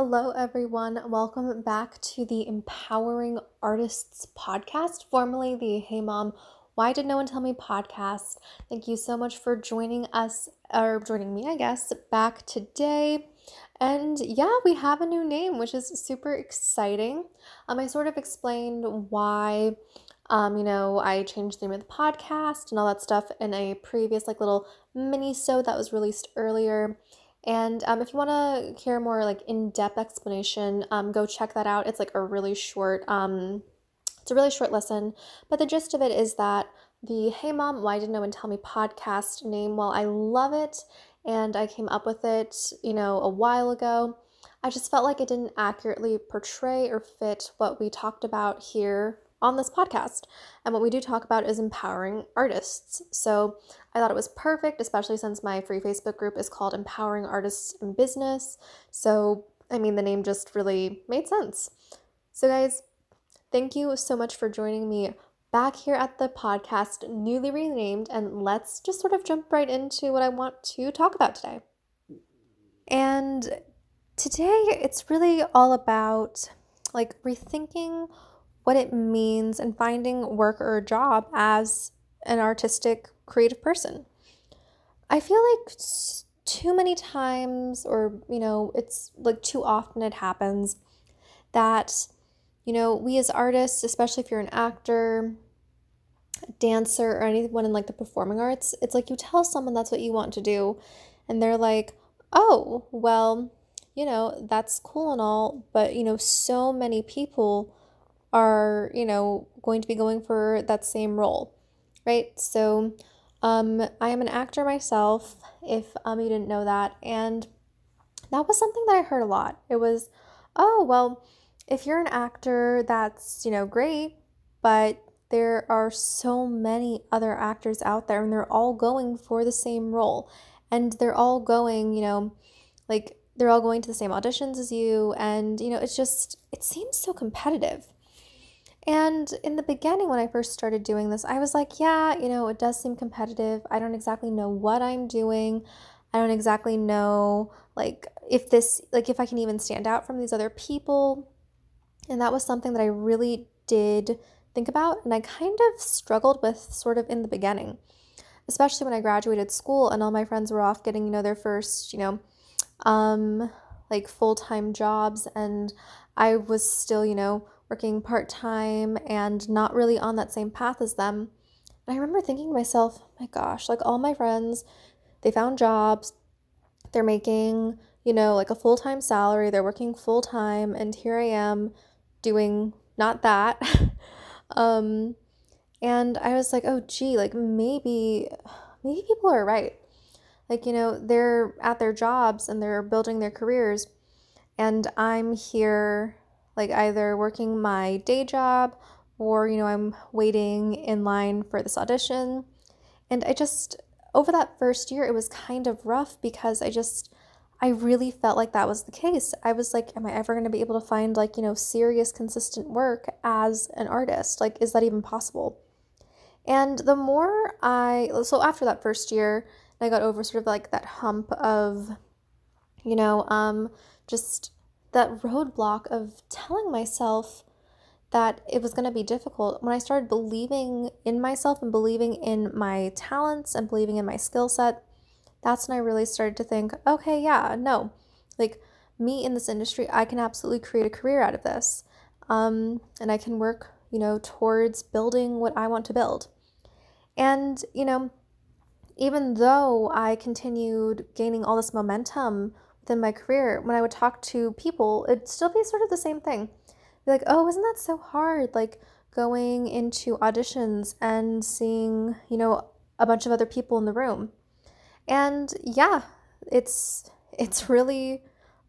Hello, everyone. Welcome back to the Empowering Artists podcast, formerly the Hey Mom, Why Did No One Tell Me podcast. Thank you so much for joining us, or joining me, I guess, back today. And yeah, we have a new name, which is super exciting. Um, I sort of explained why, um, you know, I changed the name of the podcast and all that stuff in a previous like little mini so that was released earlier. And um, if you want to hear more like in-depth explanation, um, go check that out. It's like a really short, um, it's a really short lesson. But the gist of it is that the Hey Mom, Why Didn't No One Tell Me podcast name, while I love it and I came up with it, you know, a while ago, I just felt like it didn't accurately portray or fit what we talked about here on this podcast. And what we do talk about is empowering artists. So I thought it was perfect, especially since my free Facebook group is called Empowering Artists in Business. So, I mean, the name just really made sense. So, guys, thank you so much for joining me back here at the podcast, newly renamed, and let's just sort of jump right into what I want to talk about today. And today it's really all about like rethinking what it means and finding work or a job as an artistic, creative person. I feel like too many times, or, you know, it's like too often it happens that, you know, we as artists, especially if you're an actor, dancer, or anyone in like the performing arts, it's like you tell someone that's what you want to do, and they're like, oh, well, you know, that's cool and all, but, you know, so many people are, you know, going to be going for that same role, right? So, um, I am an actor myself, if um, you didn't know that. And that was something that I heard a lot. It was, oh, well, if you're an actor, that's, you know, great, but there are so many other actors out there and they're all going for the same role. And they're all going, you know, like they're all going to the same auditions as you. And, you know, it's just, it seems so competitive. And in the beginning, when I first started doing this, I was like, yeah, you know, it does seem competitive. I don't exactly know what I'm doing. I don't exactly know, like, if this, like, if I can even stand out from these other people. And that was something that I really did think about. And I kind of struggled with sort of in the beginning, especially when I graduated school and all my friends were off getting, you know, their first, you know, um, like full time jobs. And I was still, you know, working part time and not really on that same path as them. And I remember thinking to myself, my gosh, like all my friends, they found jobs, they're making, you know, like a full time salary, they're working full time, and here I am doing not that. um, and I was like, oh, gee, like maybe, maybe people are right. Like, you know, they're at their jobs and they're building their careers, and I'm here like either working my day job or, you know, I'm waiting in line for this audition. And I just, over that first year, it was kind of rough because I just, I really felt like that was the case. I was like, am I ever going to be able to find like, you know, serious, consistent work as an artist? Like, is that even possible? And the more I, so after that first year, I got over sort of like that hump of, you know, um, just that roadblock of telling myself that it was going to be difficult when I started believing in myself and believing in my talents and believing in my skill set. That's when I really started to think, okay, yeah, no, like me in this industry, I can absolutely create a career out of this. Um, and I can work, you know, towards building what I want to build. And, you know, even though I continued gaining all this momentum within my career, when I would talk to people, it'd still be sort of the same thing. Be like, oh, isn't that so hard? Like going into auditions and seeing, you know, a bunch of other people in the room. And yeah, it's it's really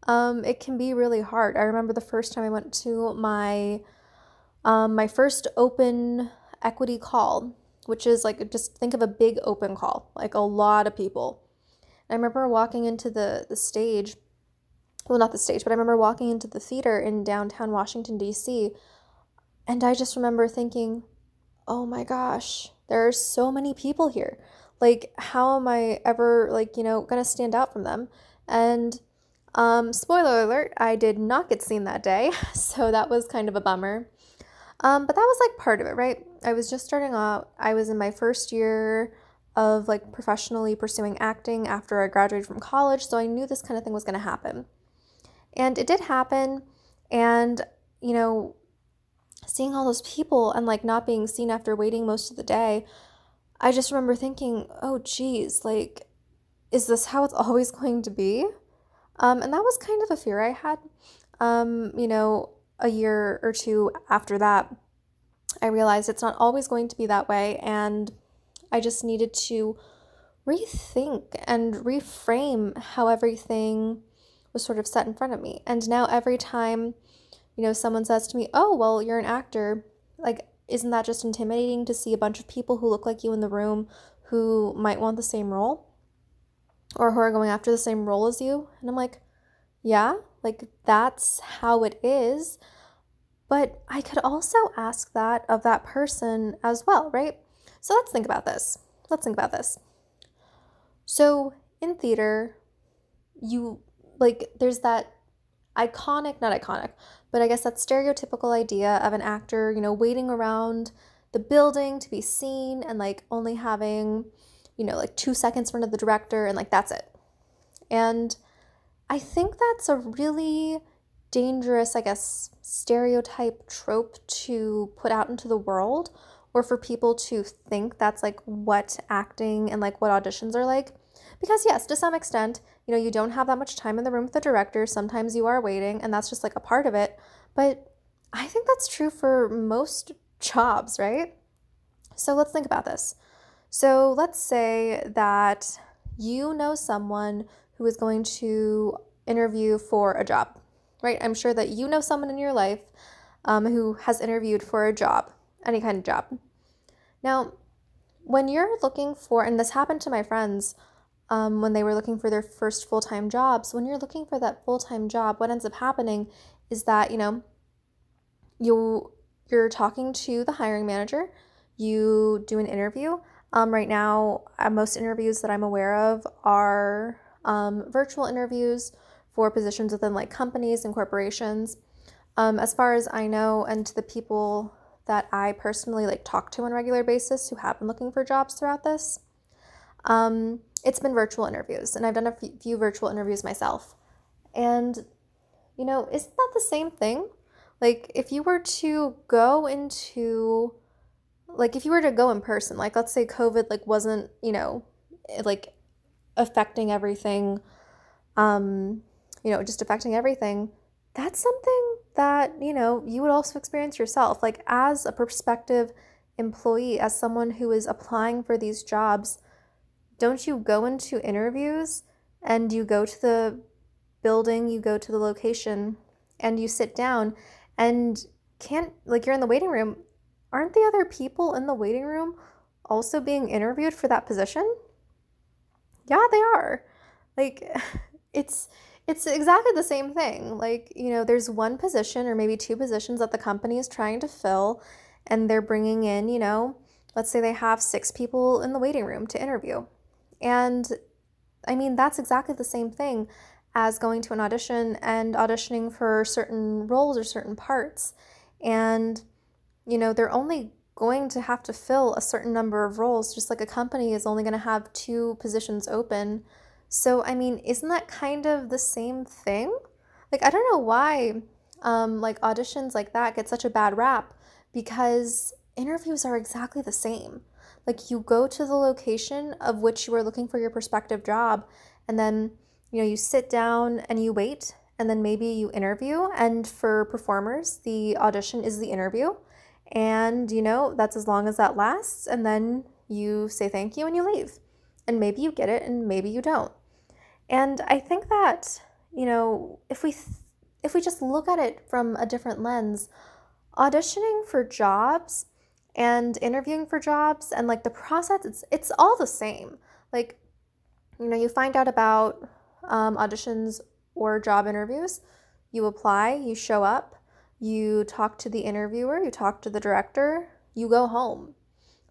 um it can be really hard. I remember the first time I went to my um my first open equity call, which is like just think of a big open call, like a lot of people. I remember walking into the, the stage, well, not the stage, but I remember walking into the theater in downtown Washington, D.C., and I just remember thinking, oh my gosh, there are so many people here. Like, how am I ever, like, you know, gonna stand out from them? And Um, spoiler alert, I did not get seen that day, so that was kind of a bummer. Um, but that was like part of it, right? I was just starting out. I was in my first year of like professionally pursuing acting after I graduated from college, so I knew this kind of thing was going to happen. And it did happen, and you know, seeing all those people and like not being seen after waiting most of the day, I just remember thinking, oh, geez, like, is this how it's always going to be? Um, and that was kind of a fear I had. Um, you know, a year or two after that, I realized it's not always going to be that way. And I just needed to rethink and reframe how everything was sort of set in front of me. And now every time, you know, someone says to me, Oh, well, you're an actor, like, isn't that just intimidating to see a bunch of people who look like you in the room who might want the same role? Or who are going after the same role as you? And I'm like, yeah, like that's how it is. But I could also ask that of that person as well, right? So let's think about this. Let's think about this. So in theater, you like, there's that iconic, not iconic, but I guess that stereotypical idea of an actor, you know, waiting around the building to be seen and like only having, you know, like two seconds in front of the director and like that's it. And I think that's a really dangerous, I guess, stereotype trope to put out into the world or for people to think that's like what acting and like what auditions are like. Because, yes, to some extent, you know, you don't have that much time in the room with the director. Sometimes you are waiting, and that's just like a part of it. But I think that's true for most jobs, right? So let's think about this. So let's say that you know someone who is going to interview for a job, right? I'm sure that you know someone in your life um, who has interviewed for a job, any kind of job. Now, when you're looking for, and this happened to my friends um, when they were looking for their first full time jobs, when you're looking for that full time job, what ends up happening is that, you know, you you're talking to the hiring manager, you do an interview. Um, right now, uh, most interviews that I'm aware of are um, virtual interviews for positions within like companies and corporations. Um, as far as I know, and to the people that I personally like talk to on a regular basis who have been looking for jobs throughout this, um, it's been virtual interviews, and I've done a few virtual interviews myself. And, you know, isn't that the same thing? Like, if you were to go into, like, if you were to go in person, like, let's say COVID, like, wasn't, you know, like, affecting everything, um, you know, just affecting everything, that's something that, you know, you would also experience yourself. Like, as a prospective employee, as someone who is applying for these jobs, don't you go into interviews and you go to the building, you go to the location, and you sit down and can't, like, you're in the waiting room. Aren't the other people in the waiting room also being interviewed for that position? Yeah, they are. Like, it's, it's exactly the same thing. Like, you know, there's one position or maybe two positions that the company is trying to fill, and they're bringing in, you know, let's say they have six people in the waiting room to interview. And I mean, that's exactly the same thing as going to an audition and auditioning for certain roles or certain parts. And, you know, they're only going to have to fill a certain number of roles, just like a company is only going to have two positions open. So, I mean, isn't that kind of the same thing? Like, I don't know why, um, like, auditions like that get such a bad rap because interviews are exactly the same. Like you go to the location of which you are looking for your prospective job, and then you know you sit down and you wait, and then maybe you interview. And for performers, the audition is the interview, and you know that's as long as that lasts, and then you say thank you and you leave, and maybe you get it, and maybe you don't. And I think that you know if we th- if we just look at it from a different lens, auditioning for jobs and interviewing for jobs and like the process it's it's all the same. Like you know you find out about um, auditions or job interviews you apply you show up you talk to the interviewer you talk to the director you go home.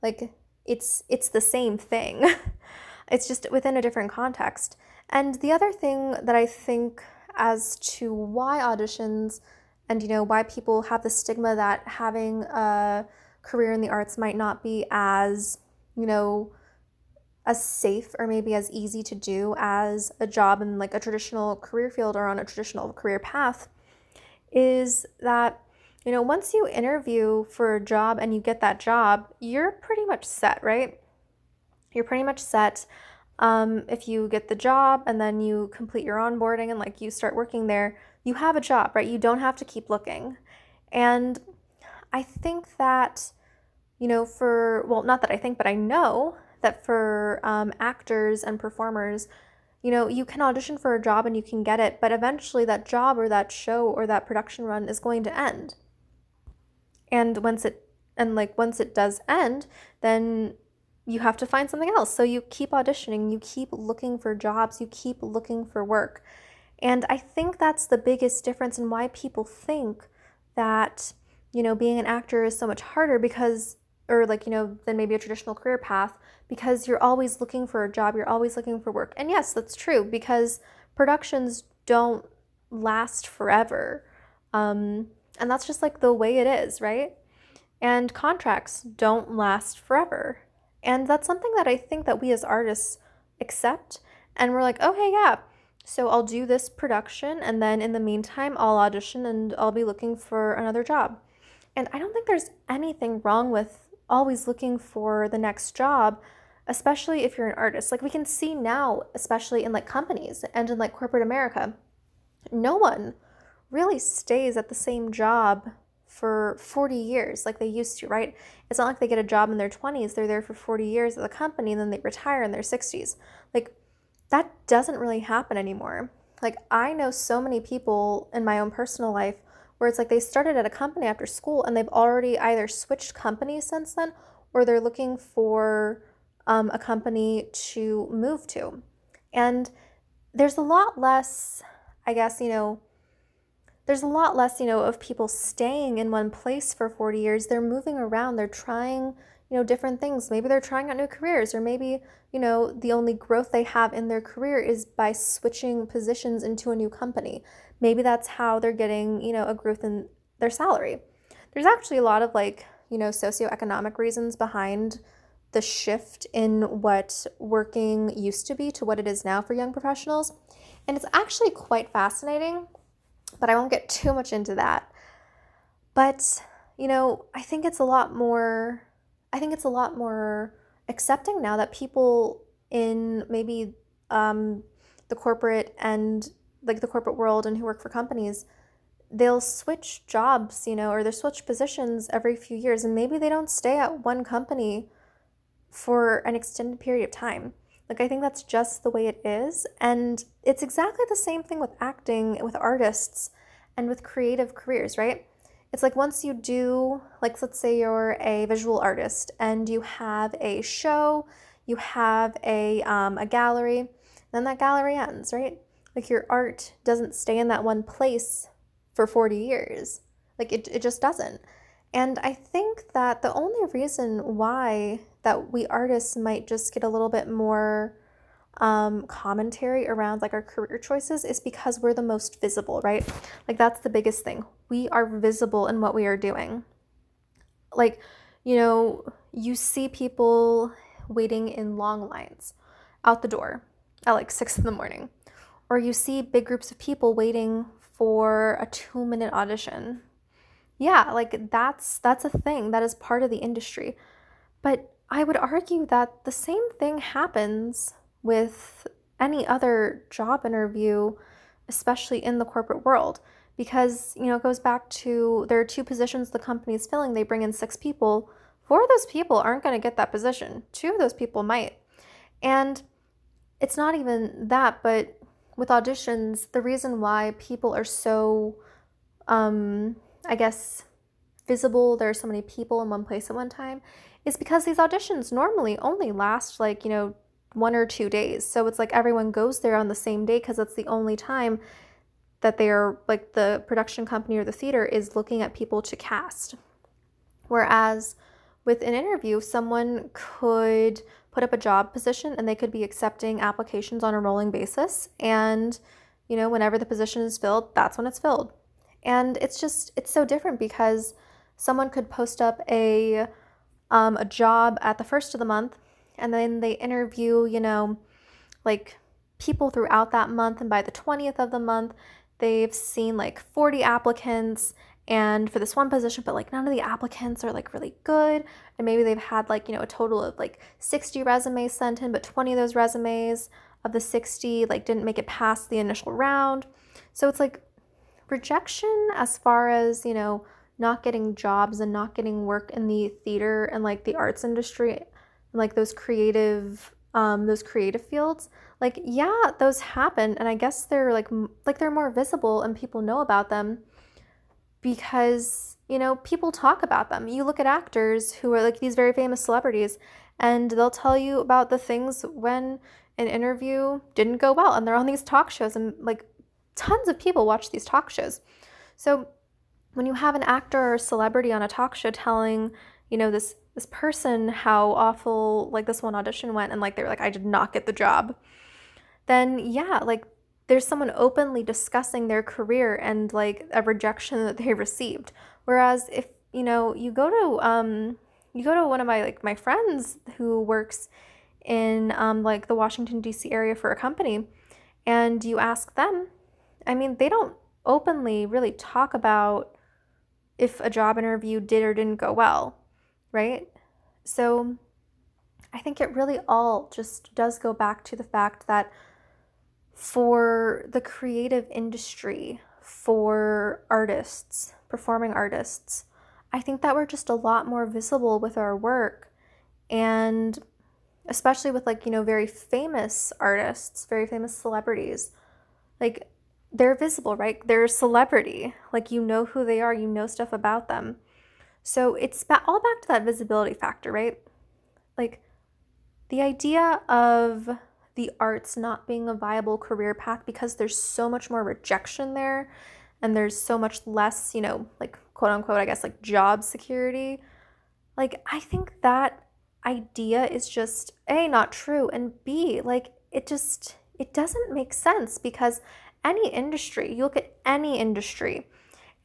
Like it's it's the same thing it's just within a different context. And the other thing that i think as to why auditions and you know why people have the stigma that having a career in the arts might not be as you know as safe or maybe as easy to do as a job in like a traditional career field or on a traditional career path is that you know once you interview for a job and you get that job you're pretty much set right you're pretty much set. Um, if you get the job and then you complete your onboarding and like you start working there you have a job right? You don't have to keep looking. And i think that you know for well not that i think but i know that for um, actors and performers, you know, you can audition for a job and you can get it, but eventually that job or that show or that production run is going to end. And once it and like once it does end, then you have to find something else. So you keep auditioning, you keep looking for jobs, you keep looking for work. And I think that's the biggest difference in why people think that, you know, being an actor is so much harder because or like, you know, than maybe a traditional career path because you're always looking for a job, you're always looking for work. And yes, that's true because productions don't last forever. Um, and that's just like the way it is, right? And contracts don't last forever. And that's something that I think that we as artists accept. And we're like, okay, yeah, so I'll do this production. And then in the meantime, I'll audition and I'll be looking for another job. And I don't think there's anything wrong with always looking for the next job, especially if you're an artist. Like we can see now, especially in like companies and in like corporate America, no one really stays at the same job for 40 years like they used to, right? It's not like they get a job in their 20s, they're there for 40 years at the company and then they retire in their 60s. Like that doesn't really happen anymore. Like I know so many people in my own personal life where it's like they started at a company after school and they've already either switched companies since then or they're looking for um, a company to move to. And there's a lot less, I guess, you know, there's a lot less, you know, of people staying in one place for 40 years. They're moving around, they're trying, you know, different things. Maybe they're trying out new careers, or maybe, you know, the only growth they have in their career is by switching positions into a new company. Maybe that's how they're getting, you know, a growth in their salary. There's actually a lot of like, you know, socioeconomic reasons behind the shift in what working used to be to what it is now for young professionals. And it's actually quite fascinating, but I won't get too much into that. But, you know, I think it's a lot more I think it's a lot more accepting now that people in maybe um, the corporate and like the corporate world and who work for companies they'll switch jobs you know or they'll switch positions every few years and maybe they don't stay at one company for an extended period of time like i think that's just the way it is and it's exactly the same thing with acting with artists and with creative careers right it's like once you do, like, let's say you're a visual artist and you have a show, you have a, um, a gallery, then that gallery ends, right? Like, your art doesn't stay in that one place for 40 years. Like, it, it just doesn't. And I think that the only reason why that we artists might just get a little bit more um, commentary around like our career choices is because we're the most visible, right? Like that's the biggest thing. We are visible in what we are doing. Like, you know, you see people waiting in long lines out the door at like six in the morning, or you see big groups of people waiting for a two minute audition. Yeah, like that's that's a thing that is part of the industry. But I would argue that the same thing happens with any other job interview, especially in the corporate world. Because, you know, it goes back to there are two positions the company is filling, they bring in six people. Four of those people aren't going to get that position, two of those people might. And it's not even that, but with auditions, the reason why people are so, um, I guess, visible, there are so many people in one place at one time, is because these auditions normally only last like, you know, one or two days. So it's like everyone goes there on the same day because it's the only time that they're like the production company or the theater is looking at people to cast. Whereas with an interview, someone could put up a job position and they could be accepting applications on a rolling basis. And you know, whenever the position is filled, that's when it's filled. And it's just, it's so different because someone could post up a, um, a job at the first of the month and then they interview, you know, like people throughout that month. And by the 20th of the month, they've seen like 40 applicants and for this one position but like none of the applicants are like really good and maybe they've had like you know a total of like 60 resumes sent in but 20 of those resumes of the 60 like didn't make it past the initial round so it's like rejection as far as you know not getting jobs and not getting work in the theater and like the arts industry like those creative um those creative fields like yeah those happen. And i guess they're like like they're more visible and people know about them because you know people talk about them. You look at actors who are like these very famous celebrities and they'll tell you about the things when an interview didn't go well and they're on these talk shows and like tons of people watch these talk shows so when you have an actor or celebrity on a talk show telling you know this this person how awful like this one audition went and like they were like I did not get the job then yeah like there's someone openly discussing their career and like a rejection that they received. Whereas if you know you go to um, you go to one of my like my friends who works in um, like the Washington D.C. area for a company, and you ask them, I mean they don't openly really talk about if a job interview did or didn't go well, right? So I think it really all just does go back to the fact that for the creative industry, for artists, performing artists, I think that we're just a lot more visible with our work. And especially with like, you know, very famous artists, very famous celebrities, like they're visible, right? They're a celebrity. Like you know who they are, you know stuff about them. So it's all back to that visibility factor, right? Like the idea of the arts not being a viable career path because there's so much more rejection there and there's so much less, you know, like quote unquote, I guess, like job security. Like, I think that idea is just A, not true, and B, like, it just, it doesn't make sense because any industry, you look at any industry,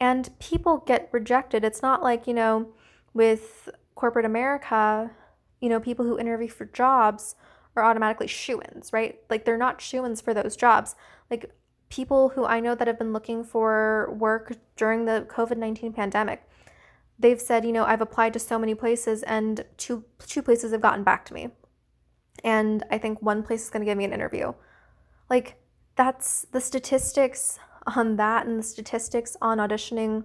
and people get rejected. It's not like, you know, with corporate America, you know, people who interview for jobs are automatically shoo-ins, right? Like they're not shoo-ins for those jobs. Like people who I know that have been looking for work during the COVID-19 pandemic, they've said, you know, I've applied to so many places and two two places have gotten back to me. And I think one place is going to give me an interview. Like that's the statistics on that and the statistics on auditioning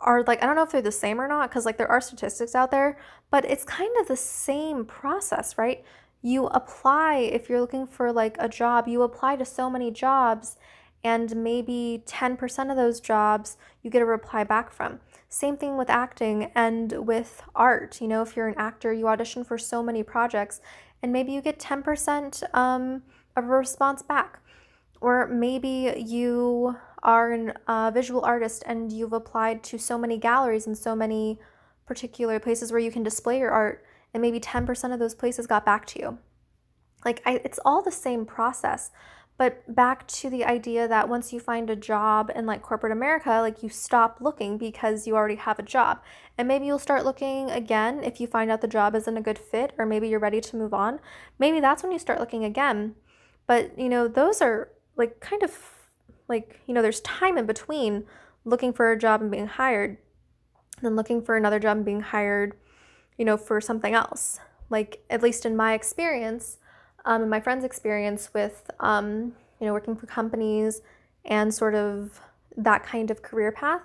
are like I don't know if they're the same or not cuz like there are statistics out there, but it's kind of the same process, right? you apply if you're looking for like a job you apply to so many jobs and maybe 10% of those jobs you get a reply back from same thing with acting and with art you know if you're an actor you audition for so many projects and maybe you get 10% um, of a response back or maybe you are a uh, visual artist and you've applied to so many galleries and so many particular places where you can display your art and maybe 10% of those places got back to you. Like, I, it's all the same process. But back to the idea that once you find a job in like corporate America, like you stop looking because you already have a job. And maybe you'll start looking again if you find out the job isn't a good fit or maybe you're ready to move on. Maybe that's when you start looking again. But, you know, those are like kind of like, you know, there's time in between looking for a job and being hired, then looking for another job and being hired you know, for something else. Like, at least in my experience, um, in my friend's experience with, um, you know, working for companies and sort of that kind of career path.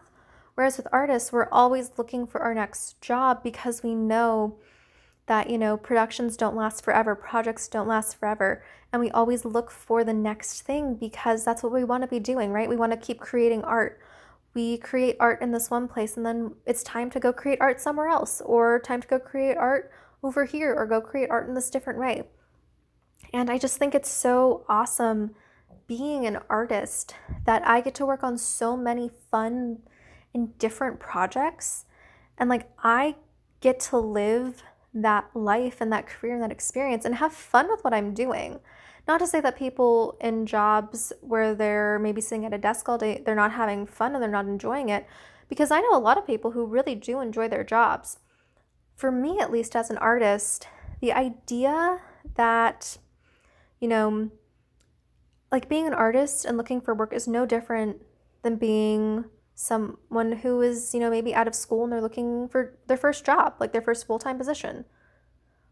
Whereas with artists, we're always looking for our next job because we know that, you know, productions don't last forever, projects don't last forever. And we always look for the next thing because that's what we want to be doing, right? We want to keep creating art we create art in this one place and then it's time to go create art somewhere else or time to go create art over here or go create art in this different way. And I just think it's so awesome being an artist that I get to work on so many fun and different projects. And like I get to live that life and that career and that experience and have fun with what I'm doing. Not to say that people in jobs where they're maybe sitting at a desk all day, they're not having fun and they're not enjoying it, because I know a lot of people who really do enjoy their jobs. For me, at least as an artist, the idea that, you know, like being an artist and looking for work is no different than being someone who is, you know, maybe out of school and they're looking for their first job, like their first full time position,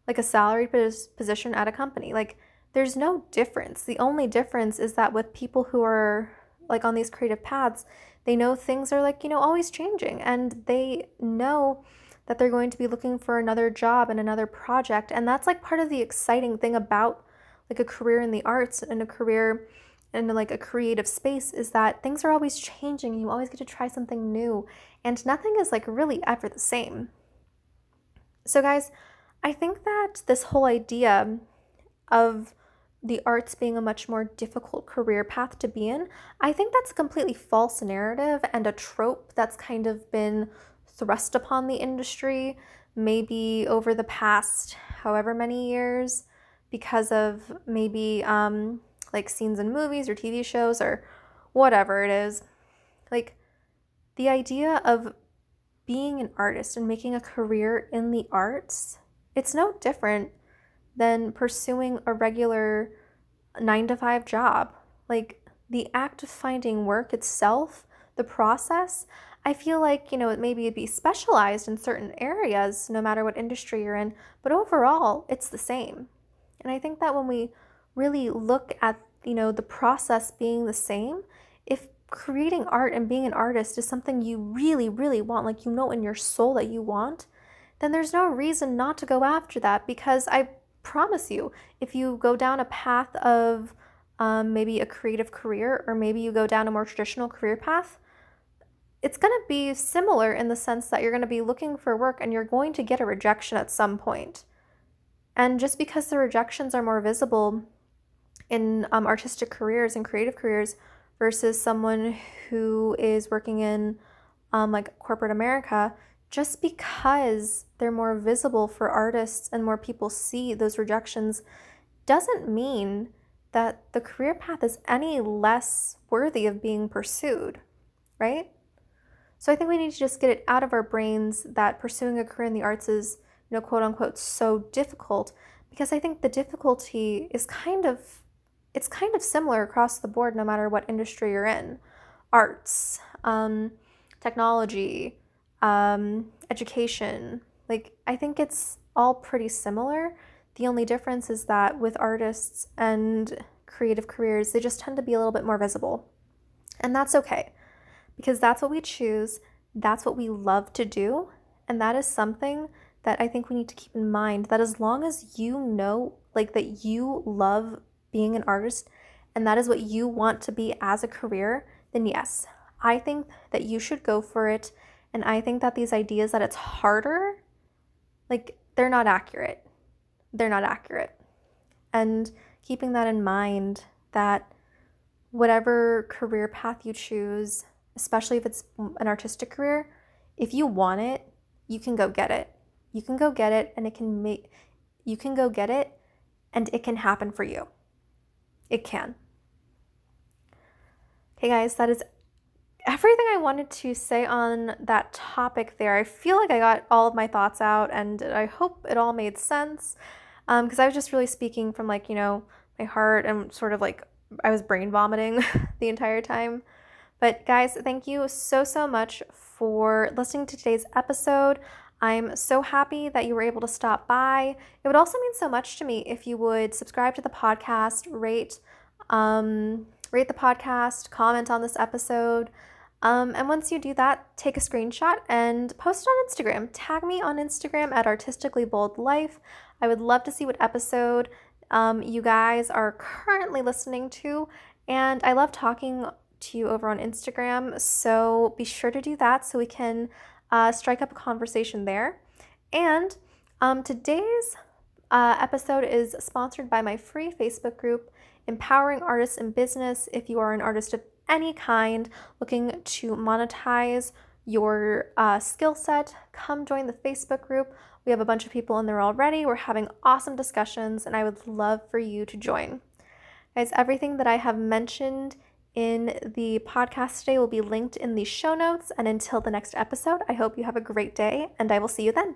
like a salaried position at a company. Like, there's no difference. The only difference is that with people who are like on these creative paths, they know things are like, you know, always changing and they know that they're going to be looking for another job and another project. And that's like part of the exciting thing about like a career in the arts and a career in like a creative space is that things are always changing. You always get to try something new and nothing is like really ever the same. So, guys, I think that this whole idea of the arts being a much more difficult career path to be in, I think that's a completely false narrative and a trope that's kind of been thrust upon the industry maybe over the past however many years because of maybe um, like scenes in movies or TV shows or whatever it is. Like the idea of being an artist and making a career in the arts, it's no different than pursuing a regular nine to five job. Like the act of finding work itself, the process, I feel like, you know, it maybe be specialized in certain areas, no matter what industry you're in, but overall, it's the same. And I think that when we really look at, you know, the process being the same, if creating art and being an artist is something you really, really want, like you know in your soul that you want, then there's no reason not to go after that because I promise you, if you go down a path of um, maybe a creative career or maybe you go down a more traditional career path, it's going to be similar in the sense that you're going to be looking for work and you're going to get a rejection at some point. And just because the rejections are more visible in um, artistic careers and creative careers versus someone who is working in um, like corporate America, just because they're more visible for artists and more people see those rejections doesn't mean that the career path is any less worthy of being pursued, right? So I think we need to just get it out of our brains that pursuing a career in the arts is you know, quote unquote, so difficult because I think the difficulty is kind of it's kind of similar across the board no matter what industry you're in. Arts um, technology um, education like i think it's all pretty similar. The only difference is that with artists and creative careers they just tend to be a little bit more visible. And that's okay because that's what we choose that's what we love to do and that is something that I think we need to keep in mind that as long as you know, like that you love being an artist and that is what you want to be as a career, then yes, I think that you should go for it. And I think that these ideas that it's harder, like they're not accurate. They're not accurate. And keeping that in mind that whatever career path you choose, especially if it's an artistic career, if you want it, you can go get it. You can go get it and it can make you can go get it and it can happen for you. It can. Okay, guys, that is everything I wanted to say on that topic there. I feel like I got all of my thoughts out and I hope it all made sense. Because um, I was just really speaking from like, you know, my heart and sort of like I was brain vomiting the entire time. But guys, thank you so, so much for listening to today's episode. I'm so happy that you were able to stop by. It would also mean so much to me if you would subscribe to the podcast, rate, um, rate the podcast, comment on this episode. Um, and once you do that, take a screenshot and post it on Instagram. Tag me on Instagram at Artistically Bold Life. I would love to see what episode um, you guys are currently listening to. And I love talking to you over on Instagram. So be sure to do that so we can uh, strike up a conversation there. And um, today's uh, episode is sponsored by my free Facebook group, Empowering Artists in Business. If you are an artist of any kind looking to monetize your uh, skill set, come join the Facebook group. We have a bunch of people in there already. We're having awesome discussions, and I would love for you to join. Guys, everything that I have mentioned in the podcast today will be linked in the show notes. And until the next episode, I hope you have a great day and I will see you then.